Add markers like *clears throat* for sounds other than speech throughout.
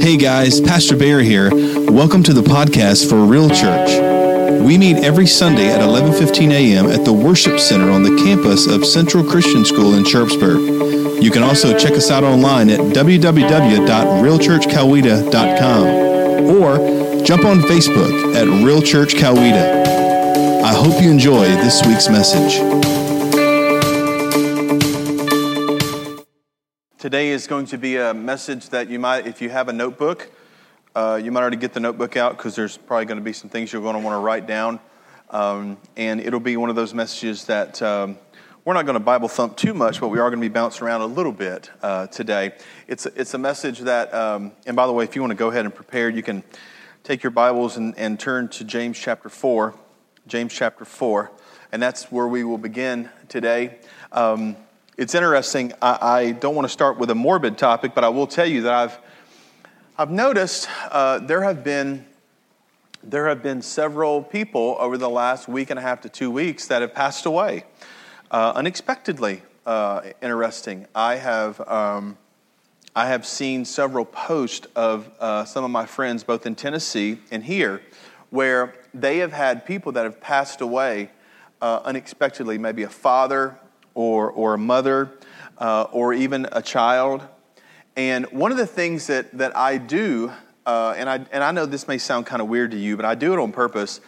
Hey guys, Pastor Bear here. Welcome to the podcast for Real Church. We meet every Sunday at 11:15 a.m. at the Worship Center on the campus of Central Christian School in Sharpsburg. You can also check us out online at www.realchurchcoweta.com or jump on Facebook at Real Church Coweta. I hope you enjoy this week's message. Today is going to be a message that you might, if you have a notebook, uh, you might already get the notebook out because there's probably going to be some things you're going to want to write down. Um, and it'll be one of those messages that um, we're not going to Bible thump too much, but we are going to be bouncing around a little bit uh, today. It's, it's a message that, um, and by the way, if you want to go ahead and prepare, you can take your Bibles and, and turn to James chapter 4. James chapter 4. And that's where we will begin today. Um, it's interesting. I, I, don't want to start with a morbid topic, but I will tell you that I've, I've noticed uh, there have been there have been several people over the last week and a half to two weeks that have passed away uh, unexpectedly. Uh, interesting. I have um, I have seen several posts of uh, some of my friends, both in Tennessee and here, where they have had people that have passed away uh, unexpectedly. Maybe a father or, or a mother uh, or even a child. And one of the things that, that I do, uh, and, I, and I know this may sound kind of weird to you, but I do it on purpose,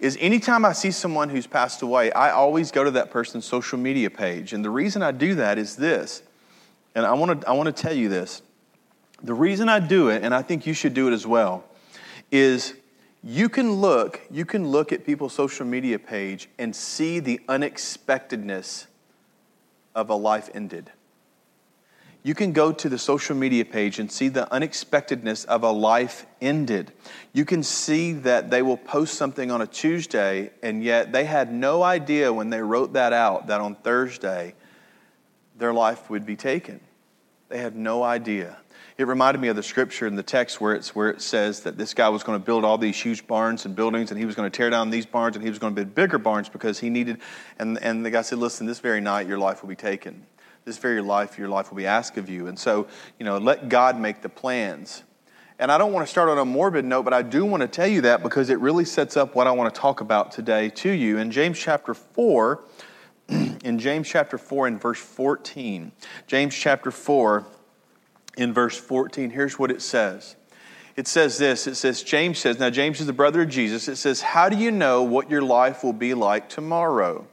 is anytime I see someone who's passed away, I always go to that person's social media page. And the reason I do that is this, and I want to I want to tell you this. The reason I do it, and I think you should do it as well, is you can look, you can look at people's social media page and see the unexpectedness of a life ended. You can go to the social media page and see the unexpectedness of a life ended. You can see that they will post something on a Tuesday, and yet they had no idea when they wrote that out that on Thursday their life would be taken. They had no idea. It reminded me of the scripture in the text where, it's, where it says that this guy was going to build all these huge barns and buildings, and he was going to tear down these barns, and he was going to build bigger barns because he needed. And, and the guy said, Listen, this very night your life will be taken. This very life, your life will be asked of you. And so, you know, let God make the plans. And I don't want to start on a morbid note, but I do want to tell you that because it really sets up what I want to talk about today to you. In James chapter 4, *clears throat* in James chapter 4 and verse 14, James chapter 4 in verse 14. Here's what it says. It says this it says, James says, now James is the brother of Jesus. It says, How do you know what your life will be like tomorrow?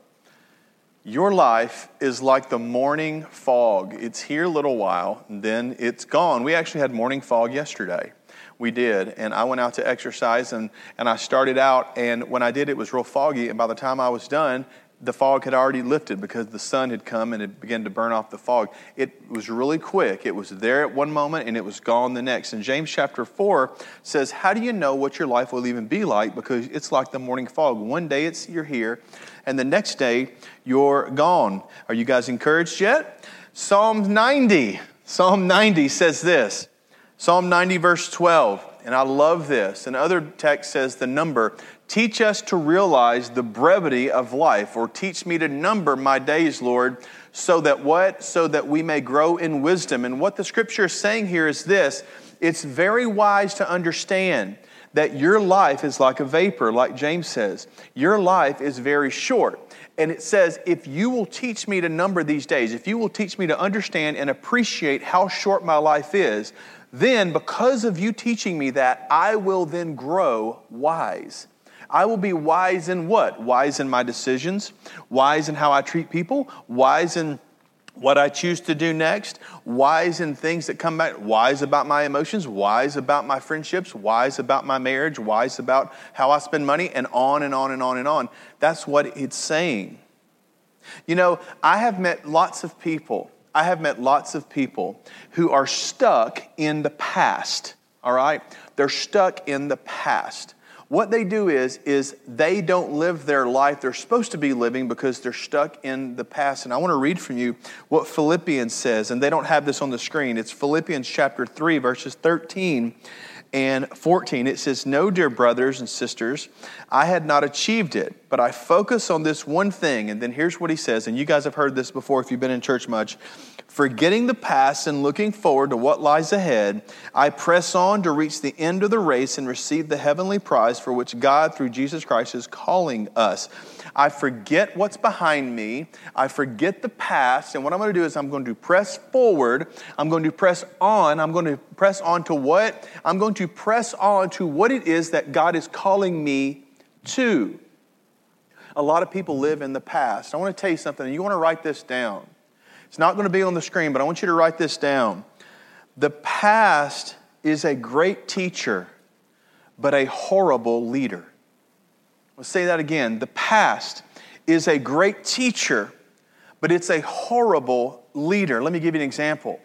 Your life is like the morning fog. It's here a little while, and then it's gone. We actually had morning fog yesterday. We did. And I went out to exercise, and, and I started out, and when I did, it was real foggy. And by the time I was done, the fog had already lifted because the sun had come and it began to burn off the fog. It was really quick. It was there at one moment and it was gone the next. And James chapter 4 says, How do you know what your life will even be like? Because it's like the morning fog. One day it's you're here, and the next day you're gone. Are you guys encouraged yet? Psalm 90. Psalm 90 says this. Psalm 90, verse 12. And I love this. And other text says the number Teach us to realize the brevity of life, or teach me to number my days, Lord, so that what? So that we may grow in wisdom. And what the scripture is saying here is this it's very wise to understand that your life is like a vapor, like James says. Your life is very short. And it says, if you will teach me to number these days, if you will teach me to understand and appreciate how short my life is, then because of you teaching me that, I will then grow wise. I will be wise in what? Wise in my decisions, wise in how I treat people, wise in what I choose to do next, wise in things that come back, wise about my emotions, wise about my friendships, wise about my marriage, wise about how I spend money, and on and on and on and on. That's what it's saying. You know, I have met lots of people, I have met lots of people who are stuck in the past, all right? They're stuck in the past what they do is is they don't live their life they're supposed to be living because they're stuck in the past. And i want to read from you what philippians says and they don't have this on the screen. It's philippians chapter 3 verses 13 and 14 it says no dear brothers and sisters i had not achieved it but I focus on this one thing. And then here's what he says, and you guys have heard this before if you've been in church much. Forgetting the past and looking forward to what lies ahead, I press on to reach the end of the race and receive the heavenly prize for which God, through Jesus Christ, is calling us. I forget what's behind me. I forget the past. And what I'm going to do is I'm going to press forward. I'm going to press on. I'm going to press on to what? I'm going to press on to what it is that God is calling me to. A lot of people live in the past. I want to tell you something, you want to write this down. It's not going to be on the screen, but I want you to write this down. The past is a great teacher, but a horrible leader. Let's say that again. The past is a great teacher, but it's a horrible leader. Let me give you an example.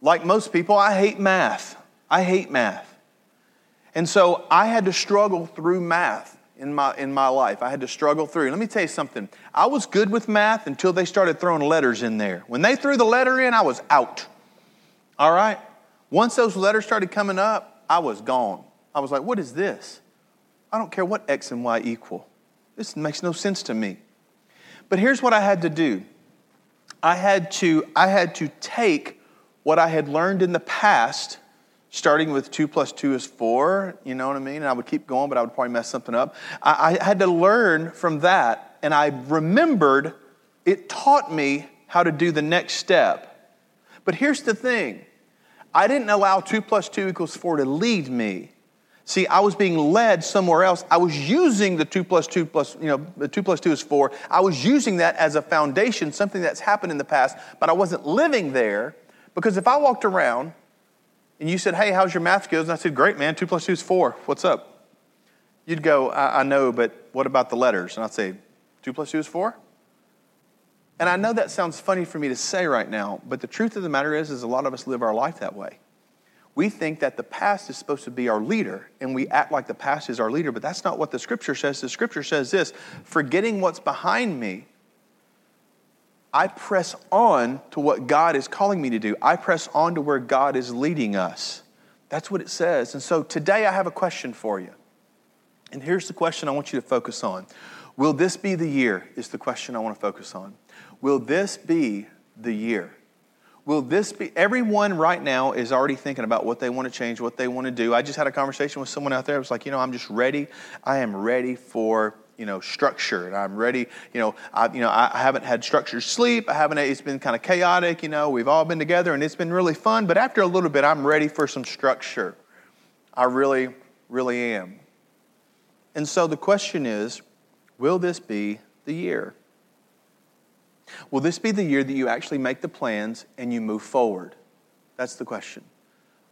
Like most people, I hate math. I hate math. And so I had to struggle through math in my, in my life. I had to struggle through. Let me tell you something. I was good with math until they started throwing letters in there. When they threw the letter in, I was out. All right? Once those letters started coming up, I was gone. I was like, what is this? I don't care what X and Y equal. This makes no sense to me. But here's what I had to do. I had to, I had to take what I had learned in the past starting with two plus two is four, you know what I mean? And I would keep going, but I would probably mess something up. I, I, had to learn from that, and I remembered it taught me how to do the next step. But here's the thing I didn't allow two plus two equals four to lead me. See, I was being led somewhere else. I was using the two plus two plus, you know, the two plus two is four. I was using that as a foundation, something that's happened in the past, but I wasn't living there because if I walked around and you said, Hey, how's your math skills? And I said, Great, man. Two plus two is four. What's up? You'd go, I, I know, but what about the letters? And I'd say, Two plus two is four? And I know that sounds funny for me to say right now, but the truth of the matter is, is a lot of us live our life that way. We think that the past is supposed to be our leader, and we act like the past is our leader, but that's not what the scripture says. The scripture says this forgetting what's behind me I press on to what God is calling me to do. I press on to where God is leading us. That's what it says. And so today I have a question for you. And here's the question I want you to focus on. Will this be the year? Is the question I want to focus on. Will this be the year? Will this be, everyone right now is already thinking about what they want to change, what they want to do. I just had a conversation with someone out there. I was like, you know, I'm just ready. I am ready for you know structure and i'm ready you know i you know i haven't had structured sleep i haven't it's been kind of chaotic you know we've all been together and it's been really fun but after a little bit i'm ready for some structure i really really am and so the question is will this be the year will this be the year that you actually make the plans and you move forward that's the question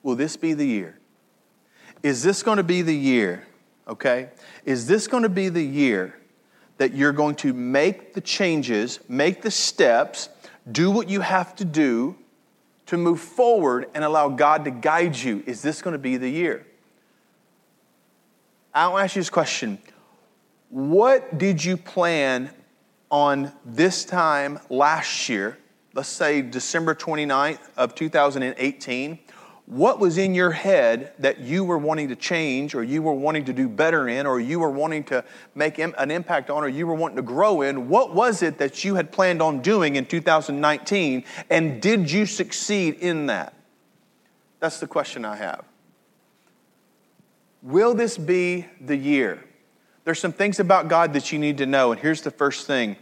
will this be the year is this going to be the year okay? Is this going to be the year that you're going to make the changes, make the steps, do what you have to do to move forward and allow God to guide you? Is this going to be the year? I'll ask you this question What did you plan on this time last year? Let's say December 29th of 2018 what was in your head that you were wanting to change or you were wanting to do better in or you were wanting to make an impact on or you were wanting to grow in? What was it that you had planned on doing in 2019 and did you succeed in that? That's the question I have. Will this be the year? There's some things about God that you need to know, and here's the first thing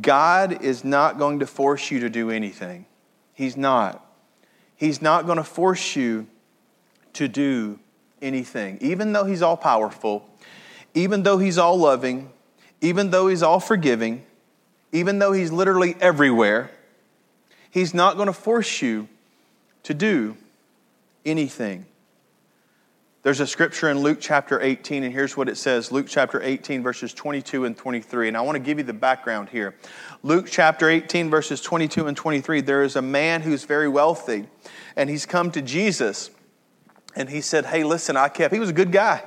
God is not going to force you to do anything. He's not. He's not going to force you to do anything. Even though He's all powerful, even though He's all loving, even though He's all forgiving, even though He's literally everywhere, He's not going to force you to do anything. There's a scripture in Luke chapter 18, and here's what it says Luke chapter 18, verses 22 and 23. And I want to give you the background here. Luke chapter 18, verses 22 and 23. There is a man who's very wealthy, and he's come to Jesus, and he said, Hey, listen, I kept, he was a good guy.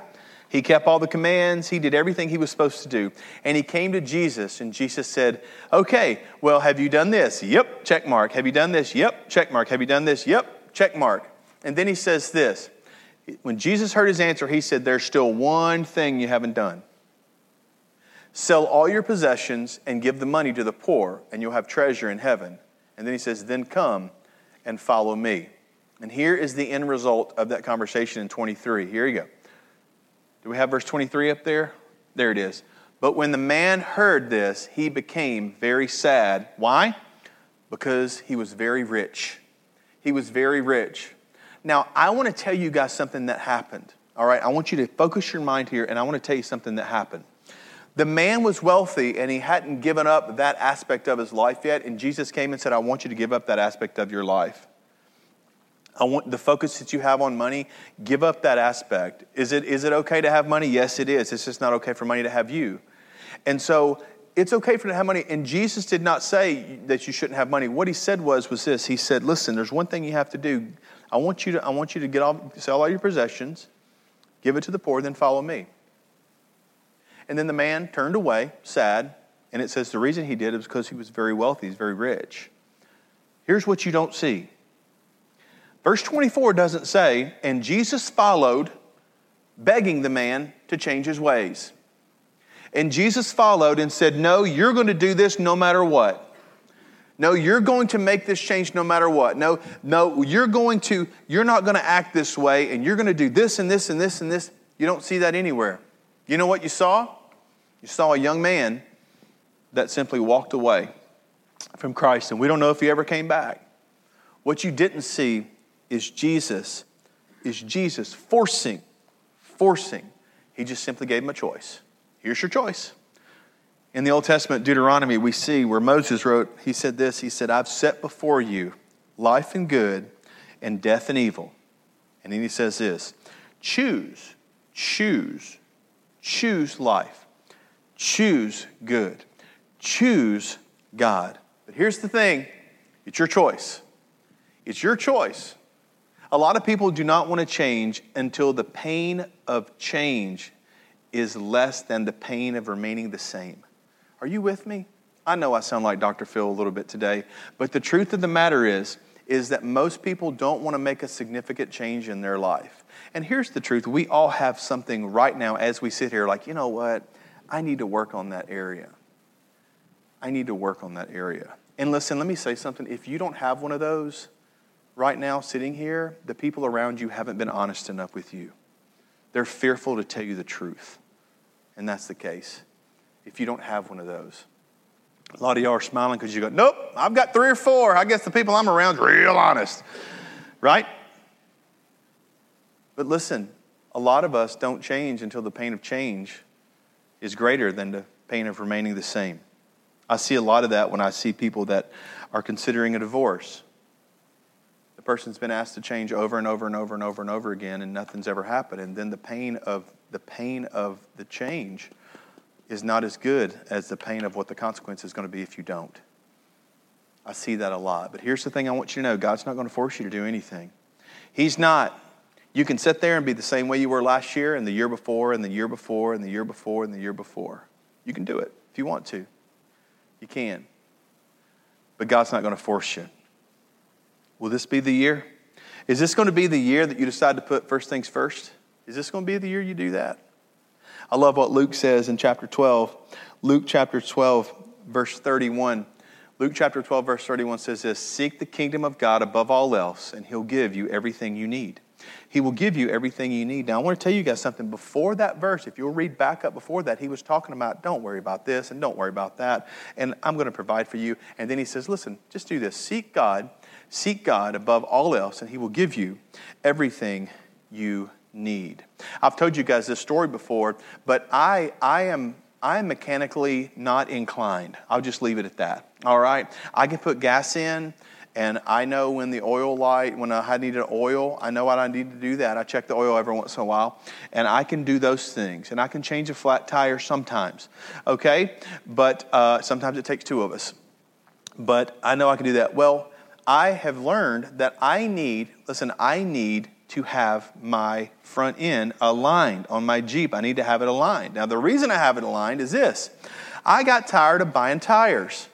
He kept all the commands. He did everything he was supposed to do. And he came to Jesus, and Jesus said, Okay, well, have you done this? Yep, check mark. Have you done this? Yep, check mark. Have you done this? Yep, check mark. And then he says this when Jesus heard his answer, he said, There's still one thing you haven't done. Sell all your possessions and give the money to the poor, and you'll have treasure in heaven. And then he says, Then come and follow me. And here is the end result of that conversation in 23. Here you go. Do we have verse 23 up there? There it is. But when the man heard this, he became very sad. Why? Because he was very rich. He was very rich. Now, I want to tell you guys something that happened. All right, I want you to focus your mind here, and I want to tell you something that happened. The man was wealthy and he hadn't given up that aspect of his life yet. And Jesus came and said, I want you to give up that aspect of your life. I want the focus that you have on money, give up that aspect. Is it, is it okay to have money? Yes, it is. It's just not okay for money to have you. And so it's okay for to have money. And Jesus did not say that you shouldn't have money. What he said was, was this. He said, listen, there's one thing you have to do. I want you to, I want you to get all, sell all your possessions, give it to the poor, then follow me. And then the man turned away, sad, and it says the reason he did is because he was very wealthy, he's very rich. Here's what you don't see. Verse 24 doesn't say, and Jesus followed, begging the man to change his ways. And Jesus followed and said, No, you're going to do this no matter what. No, you're going to make this change no matter what. No, no, you're going to, you're not going to act this way, and you're going to do this and this and this and this. You don't see that anywhere. You know what you saw? You saw a young man that simply walked away from Christ, and we don't know if he ever came back. What you didn't see is Jesus, is Jesus forcing, forcing. He just simply gave him a choice. Here's your choice. In the Old Testament, Deuteronomy, we see where Moses wrote, he said this He said, I've set before you life and good and death and evil. And then he says this choose, choose Choose life. Choose good. Choose God. But here's the thing it's your choice. It's your choice. A lot of people do not want to change until the pain of change is less than the pain of remaining the same. Are you with me? I know I sound like Dr. Phil a little bit today, but the truth of the matter is is that most people don't want to make a significant change in their life. And here's the truth we all have something right now as we sit here, like, you know what? I need to work on that area. I need to work on that area. And listen, let me say something. If you don't have one of those right now sitting here, the people around you haven't been honest enough with you. They're fearful to tell you the truth. And that's the case. If you don't have one of those, a lot of y'all are smiling because you go, Nope, I've got three or four. I guess the people I'm around are real honest. Right? But listen, a lot of us don't change until the pain of change is greater than the pain of remaining the same. I see a lot of that when I see people that are considering a divorce. The person's been asked to change over and over and over and over and over again and nothing's ever happened and then the pain of the pain of the change is not as good as the pain of what the consequence is going to be if you don't. I see that a lot. But here's the thing I want you to know God's not going to force you to do anything. He's not you can sit there and be the same way you were last year and the year before and the year before and the year before and the year before. You can do it if you want to. You can. But God's not going to force you. Will this be the year? Is this going to be the year that you decide to put first things first? Is this going to be the year you do that? I love what Luke says in chapter 12. Luke chapter 12, verse 31. Luke chapter 12, verse 31 says this Seek the kingdom of God above all else, and he'll give you everything you need. He will give you everything you need. Now, I want to tell you guys something. Before that verse, if you'll read back up before that, he was talking about don't worry about this and don't worry about that, and I'm going to provide for you. And then he says, listen, just do this. Seek God, seek God above all else, and he will give you everything you need. I've told you guys this story before, but I, I am I am mechanically not inclined. I'll just leave it at that. All right? I can put gas in and I know when the oil light, when I need an oil, I know I need to do that. I check the oil every once in a while, and I can do those things. And I can change a flat tire sometimes, okay? But uh, sometimes it takes two of us. But I know I can do that. Well, I have learned that I need, listen, I need to have my front end aligned on my Jeep. I need to have it aligned. Now, the reason I have it aligned is this I got tired of buying tires.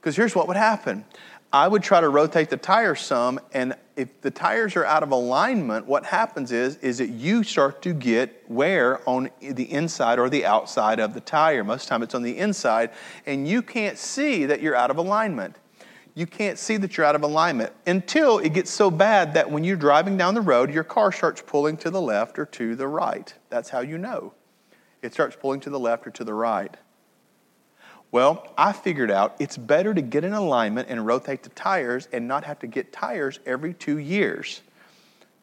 Because here's what would happen I would try to rotate the tires some, and if the tires are out of alignment, what happens is, is that you start to get wear on the inside or the outside of the tire. Most of the time it's on the inside, and you can't see that you're out of alignment. You can't see that you're out of alignment until it gets so bad that when you're driving down the road, your car starts pulling to the left or to the right. That's how you know. It starts pulling to the left or to the right. Well, I figured out it's better to get in alignment and rotate the tires and not have to get tires every two years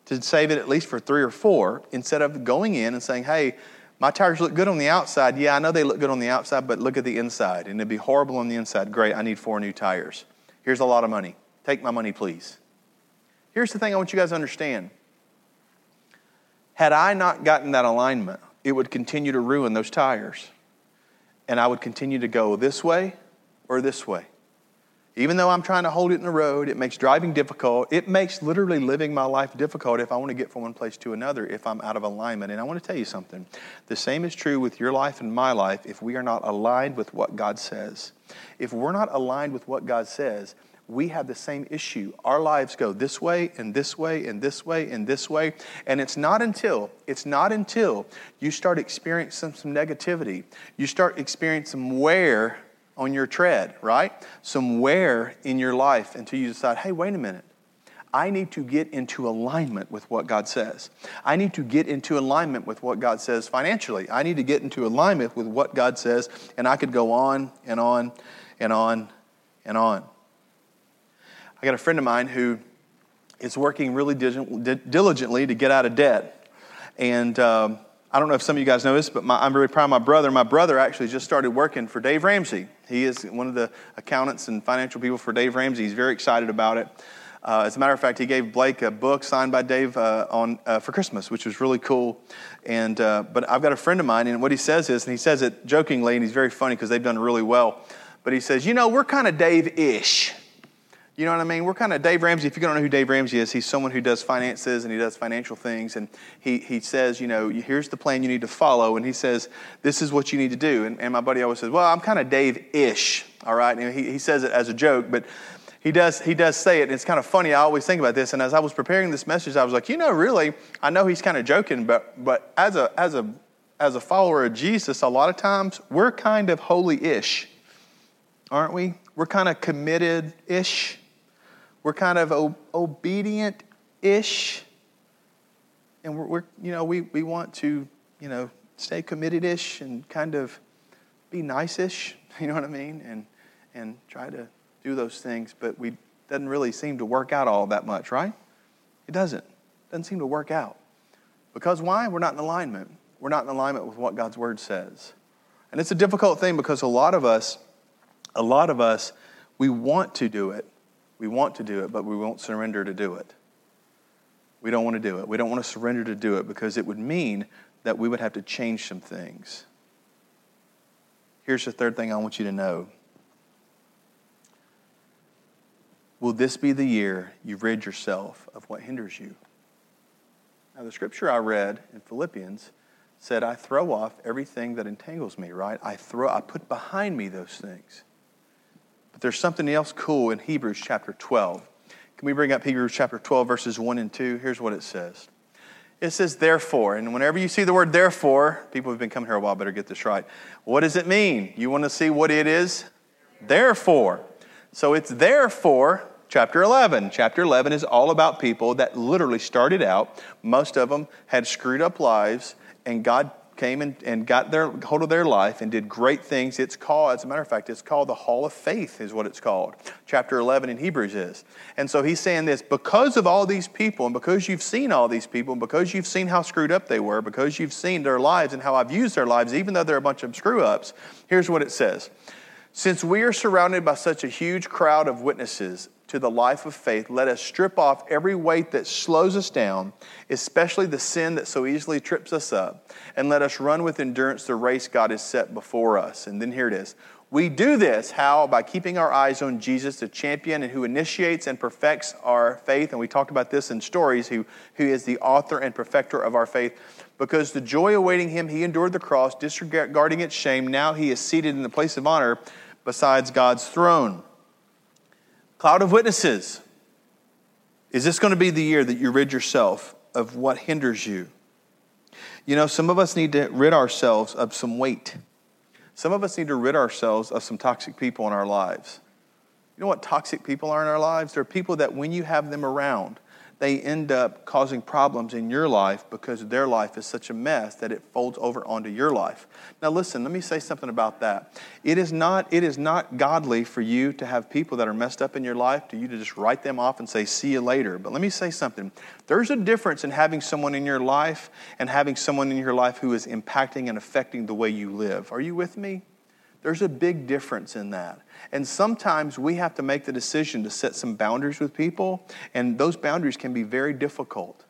to save it at least for three or four instead of going in and saying, hey, my tires look good on the outside. Yeah, I know they look good on the outside, but look at the inside. And it'd be horrible on the inside. Great, I need four new tires. Here's a lot of money. Take my money, please. Here's the thing I want you guys to understand. Had I not gotten that alignment, it would continue to ruin those tires and I would continue to go this way or this way. Even though I'm trying to hold it in the road, it makes driving difficult. It makes literally living my life difficult if I want to get from one place to another if I'm out of alignment. And I want to tell you something. The same is true with your life and my life if we are not aligned with what God says. If we're not aligned with what God says, we have the same issue. Our lives go this way and this way and this way and this way. And it's not until, it's not until you start experiencing some, negativity, you start experiencing some wear on your tread, right? Some wear in your life until you decide, hey, wait a minute. I need to get into alignment with what God says. I need to get into alignment with what God says financially. I need to get into alignment with what God says, and I could go on and on and on and on. I got a friend of mine who is working really diligently to get out of debt. And um, I don't know if some of you guys know this, but my, I'm very proud of my brother. My brother actually just started working for Dave Ramsey. He is one of the accountants and financial people for Dave Ramsey. He's very excited about it. Uh, as a matter of fact, he gave Blake a book signed by Dave uh, on uh, for Christmas, which was really cool. And uh, but I've got a friend of mine, and what he says is, and he says it jokingly, and he's very funny because they've done really well. But he says, you know, we're kind of Dave-ish. You know what I mean? We're kind of Dave Ramsey. If you don't know who Dave Ramsey is, he's someone who does finances and he does financial things. And he, he says, you know, here's the plan you need to follow. And he says, this is what you need to do. And, and my buddy always says, well, I'm kind of Dave ish. All right. And he, he says it as a joke, but he does, he does say it. And it's kind of funny. I always think about this. And as I was preparing this message, I was like, you know, really, I know he's kind of joking, but, but as, a, as, a, as a follower of Jesus, a lot of times we're kind of holy ish, aren't we? We're kind of committed ish we're kind of o- obedient ish. And we're, we're, you know, we, we want to, you know, stay committed ish and kind of be nice ish, *laughs* you know what I mean? And, and try to do those things, but we doesn't really seem to work out all that much, right? It doesn't. It doesn't seem to work out. Because why? We're not in alignment. We're not in alignment with what God's word says. And it's a difficult thing because a lot of us, a lot of us, we want to do it, we want to do it, but we won't surrender to do it. We don't want to do it. We don't want to surrender to do it because it would mean that we would have to change some things. Here's the third thing I want you to know. Will this be the year you rid yourself of what hinders you? Now, the scripture I read in Philippians said, I throw off everything that entangles me, right? I throw, I put behind me those things. But there's something else cool in Hebrews chapter 12. Can we bring up Hebrews chapter 12, verses 1 and 2? Here's what it says. It says, therefore, and whenever you see the word therefore, people who've been coming here a while better get this right. What does it mean? You want to see what it is? Therefore. So it's therefore, chapter 11. Chapter 11 is all about people that literally started out, most of them had screwed up lives, and God came and, and got their hold of their life and did great things. It's called, as a matter of fact, it's called the Hall of Faith, is what it's called. Chapter 11 in Hebrews is. And so he's saying this because of all these people, and because you've seen all these people, and because you've seen how screwed up they were, because you've seen their lives and how I've used their lives, even though they're a bunch of screw ups, here's what it says. Since we are surrounded by such a huge crowd of witnesses, to the life of faith, let us strip off every weight that slows us down, especially the sin that so easily trips us up, and let us run with endurance the race God has set before us. And then here it is. We do this, how? By keeping our eyes on Jesus, the champion and who initiates and perfects our faith. And we talked about this in stories, who, who is the author and perfecter of our faith. Because the joy awaiting him, he endured the cross, disregarding its shame. Now he is seated in the place of honor besides God's throne. Cloud of witnesses. Is this going to be the year that you rid yourself of what hinders you? You know, some of us need to rid ourselves of some weight. Some of us need to rid ourselves of some toxic people in our lives. You know what toxic people are in our lives? They're people that when you have them around, they end up causing problems in your life because their life is such a mess that it folds over onto your life. Now listen, let me say something about that. It is not it is not godly for you to have people that are messed up in your life to you to just write them off and say see you later. But let me say something. There's a difference in having someone in your life and having someone in your life who is impacting and affecting the way you live. Are you with me? There's a big difference in that. And sometimes we have to make the decision to set some boundaries with people, and those boundaries can be very difficult.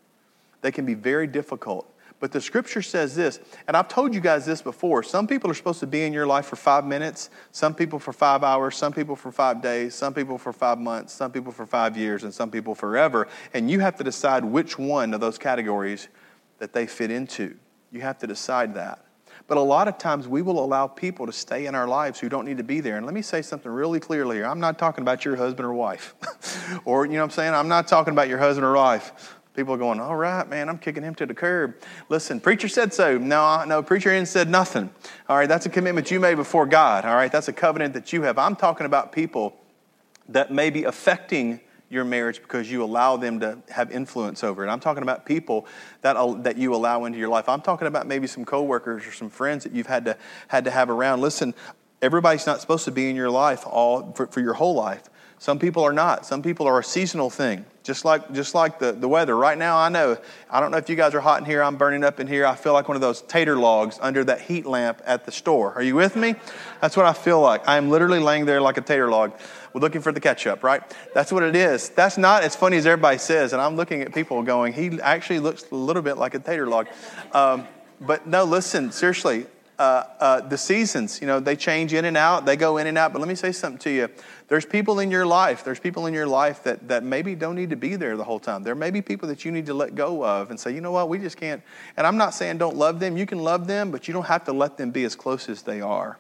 They can be very difficult. But the scripture says this, and I've told you guys this before. Some people are supposed to be in your life for five minutes, some people for five hours, some people for five days, some people for five months, some people for five years, and some people forever. And you have to decide which one of those categories that they fit into. You have to decide that. But a lot of times we will allow people to stay in our lives who don't need to be there. And let me say something really clearly here. I'm not talking about your husband or wife. *laughs* or, you know what I'm saying? I'm not talking about your husband or wife. People are going, all right, man, I'm kicking him to the curb. Listen, preacher said so. No, no, preacher ain't said nothing. All right, that's a commitment you made before God. All right, that's a covenant that you have. I'm talking about people that may be affecting your marriage because you allow them to have influence over it. I'm talking about people that, that you allow into your life. I'm talking about maybe some coworkers or some friends that you've had to, had to have around. Listen, everybody's not supposed to be in your life all for, for your whole life. Some people are not. Some people are a seasonal thing, just like, just like the, the weather. Right now, I know, I don't know if you guys are hot in here, I'm burning up in here. I feel like one of those tater logs under that heat lamp at the store. Are you with me? That's what I feel like. I'm literally laying there like a tater log. Looking for the ketchup, right? That's what it is. That's not as funny as everybody says. And I'm looking at people going, he actually looks a little bit like a tater log. Um, but no, listen, seriously, uh, uh, the seasons, you know, they change in and out, they go in and out. But let me say something to you. There's people in your life, there's people in your life that, that maybe don't need to be there the whole time. There may be people that you need to let go of and say, you know what, we just can't. And I'm not saying don't love them. You can love them, but you don't have to let them be as close as they are.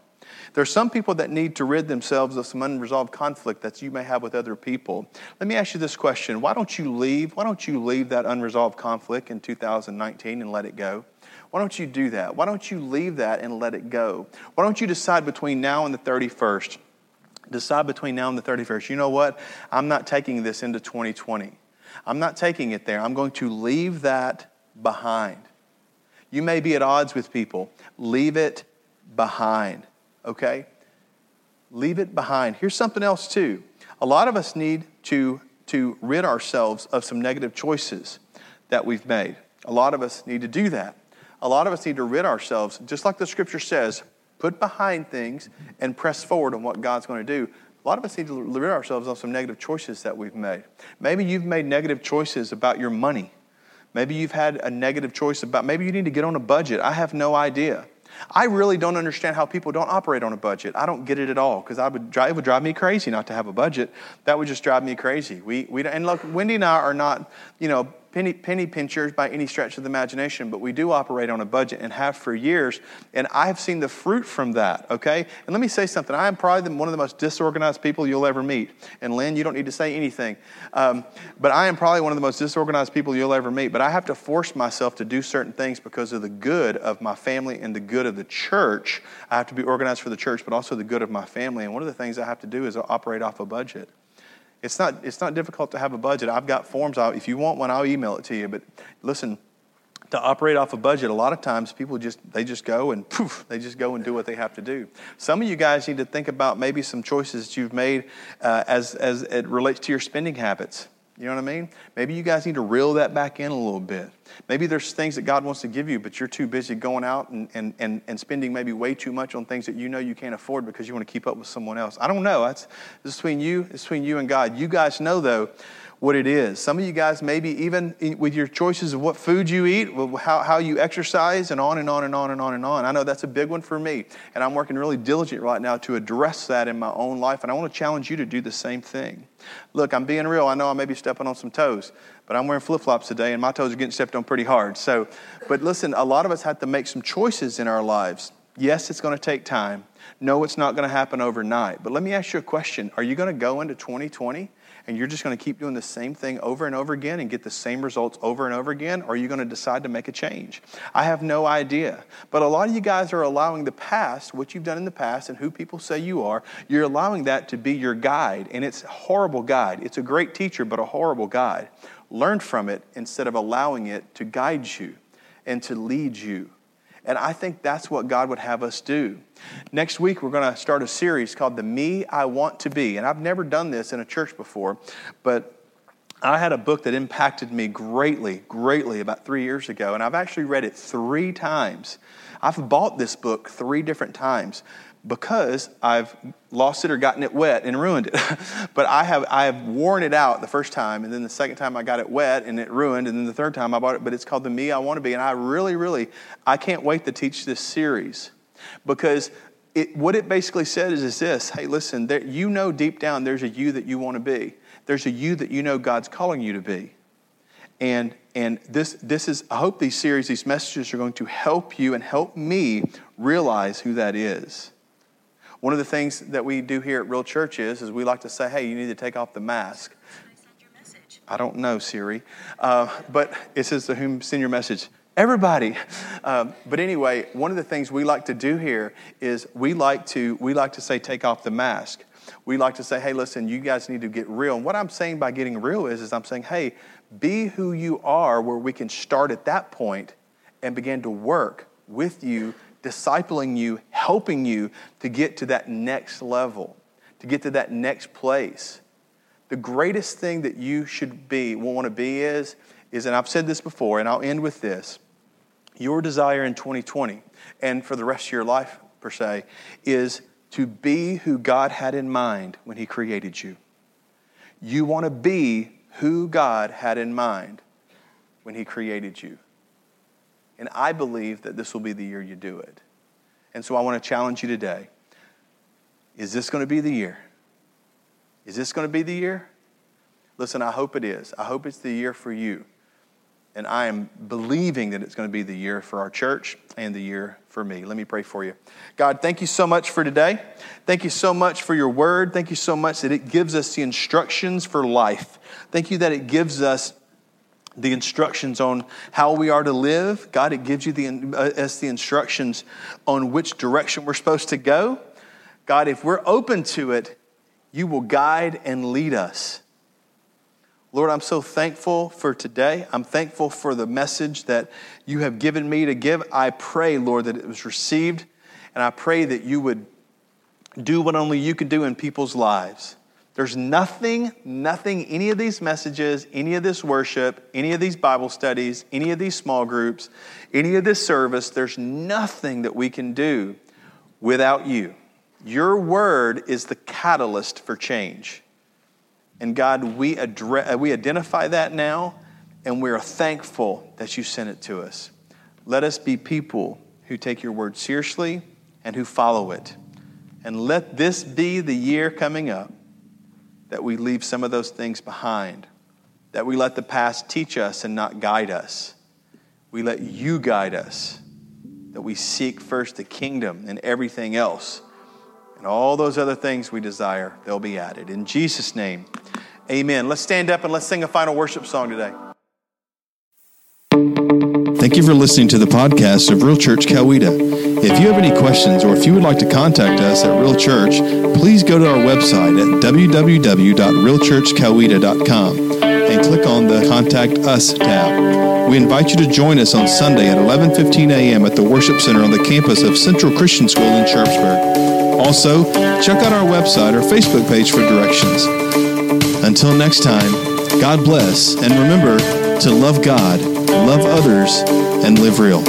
There are some people that need to rid themselves of some unresolved conflict that you may have with other people. Let me ask you this question Why don't you leave? Why don't you leave that unresolved conflict in 2019 and let it go? Why don't you do that? Why don't you leave that and let it go? Why don't you decide between now and the 31st? Decide between now and the 31st. You know what? I'm not taking this into 2020. I'm not taking it there. I'm going to leave that behind. You may be at odds with people. Leave it behind okay? Leave it behind. Here's something else, too. A lot of us need to, to rid ourselves of some negative choices that we've made. A lot of us need to do that. A lot of us need to rid ourselves, just like the scripture says, put behind things and press forward on what God's going to do. A lot of us need to rid ourselves of some negative choices that we've made. Maybe you've made negative choices about your money. Maybe you've had a negative choice about, maybe you need to get on a budget. I have no idea. I really don't understand how people don't operate on a budget. I don't get it at all because I would drive, it would drive me crazy not to have a budget. That would just drive me crazy. We, we, and look, Wendy and I are not, you know, penny, penny pinchers by any stretch of the imagination, but we do operate on a budget and have for years. And I have seen the fruit from that, okay? And let me say something. I am probably one of the most disorganized people you'll ever meet. And Lynn, you don't need to say anything. Um, but I am probably one of the most disorganized people you'll ever meet. But I have to force myself to do certain things because of the good of my family and the good of the church. I have to be organized for the church, but also the good of my family. And one of the things I have to do is operate off a budget. It's not, it's not difficult to have a budget. I've got forms. I'll, if you want one, I'll email it to you. But listen, to operate off a budget, a lot of times people just they just go and poof, they just go and do what they have to do. Some of you guys need to think about maybe some choices that you've made uh, as as it relates to your spending habits. You know what I mean? Maybe you guys need to reel that back in a little bit. Maybe there's things that God wants to give you, but you're too busy going out and, and, and, and spending maybe way too much on things that you know you can't afford because you want to keep up with someone else. I don't know. That's it's between you, it's between you and God. You guys know though what it is. Some of you guys, maybe even with your choices of what food you eat, how, how you exercise, and on and on and on and on and on. I know that's a big one for me, and I'm working really diligent right now to address that in my own life, and I want to challenge you to do the same thing. Look, I'm being real. I know I may be stepping on some toes, but I'm wearing flip flops today, and my toes are getting stepped on pretty hard. So, but listen, a lot of us have to make some choices in our lives. Yes, it's going to take time. No, it's not going to happen overnight. But let me ask you a question Are you going to go into 2020 and you're just going to keep doing the same thing over and over again and get the same results over and over again? Or are you going to decide to make a change? I have no idea. But a lot of you guys are allowing the past, what you've done in the past, and who people say you are, you're allowing that to be your guide. And it's a horrible guide. It's a great teacher, but a horrible guide. Learn from it instead of allowing it to guide you and to lead you. And I think that's what God would have us do. Next week, we're going to start a series called The Me I Want to Be. And I've never done this in a church before, but I had a book that impacted me greatly, greatly about three years ago. And I've actually read it three times. I've bought this book three different times because I've lost it or gotten it wet and ruined it. *laughs* but I have, I have worn it out the first time, and then the second time I got it wet and it ruined, and then the third time I bought it. But it's called The Me I Want to Be. And I really, really, I can't wait to teach this series because it, what it basically said is, is this hey, listen, there, you know deep down there's a you that you want to be, there's a you that you know God's calling you to be. And, and this, this is, I hope these series, these messages are going to help you and help me realize who that is. One of the things that we do here at Real Church is, is we like to say, hey, you need to take off the mask. I don't know, Siri. Uh, but it says to whom send your message. Everybody. Um, but anyway, one of the things we like to do here is we like to we like to say take off the mask. We like to say, hey, listen, you guys need to get real. And what I'm saying by getting real is, is I'm saying, hey, be who you are, where we can start at that point and begin to work with you discipling you, helping you to get to that next level, to get to that next place. The greatest thing that you should be, want to be is, is, and I've said this before, and I'll end with this your desire in 2020 and for the rest of your life, per se, is to be who God had in mind when He created you. You want to be who God had in mind when He created you. And I believe that this will be the year you do it. And so I want to challenge you today. Is this going to be the year? Is this going to be the year? Listen, I hope it is. I hope it's the year for you. And I am believing that it's going to be the year for our church and the year for me. Let me pray for you. God, thank you so much for today. Thank you so much for your word. Thank you so much that it gives us the instructions for life. Thank you that it gives us the instructions on how we are to live. God, it gives you the, uh, us the instructions on which direction we're supposed to go. God, if we're open to it, you will guide and lead us. Lord, I'm so thankful for today. I'm thankful for the message that you have given me to give. I pray, Lord, that it was received, and I pray that you would do what only you can do in people's lives. There's nothing, nothing, any of these messages, any of this worship, any of these Bible studies, any of these small groups, any of this service, there's nothing that we can do without you. Your word is the catalyst for change. And God, we, address, we identify that now, and we are thankful that you sent it to us. Let us be people who take your word seriously and who follow it. And let this be the year coming up that we leave some of those things behind, that we let the past teach us and not guide us. We let you guide us, that we seek first the kingdom and everything else. And all those other things we desire, they'll be added. In Jesus' name, amen. Let's stand up and let's sing a final worship song today. Thank you for listening to the podcast of Real Church Coweta. If you have any questions or if you would like to contact us at Real Church, please go to our website at www.realchurchcoweta.com and click on the Contact Us tab. We invite you to join us on Sunday at 11:15 a.m. at the Worship Center on the campus of Central Christian School in Sharpsburg. Also, check out our website or Facebook page for directions. Until next time, God bless, and remember to love God, love others, and live real.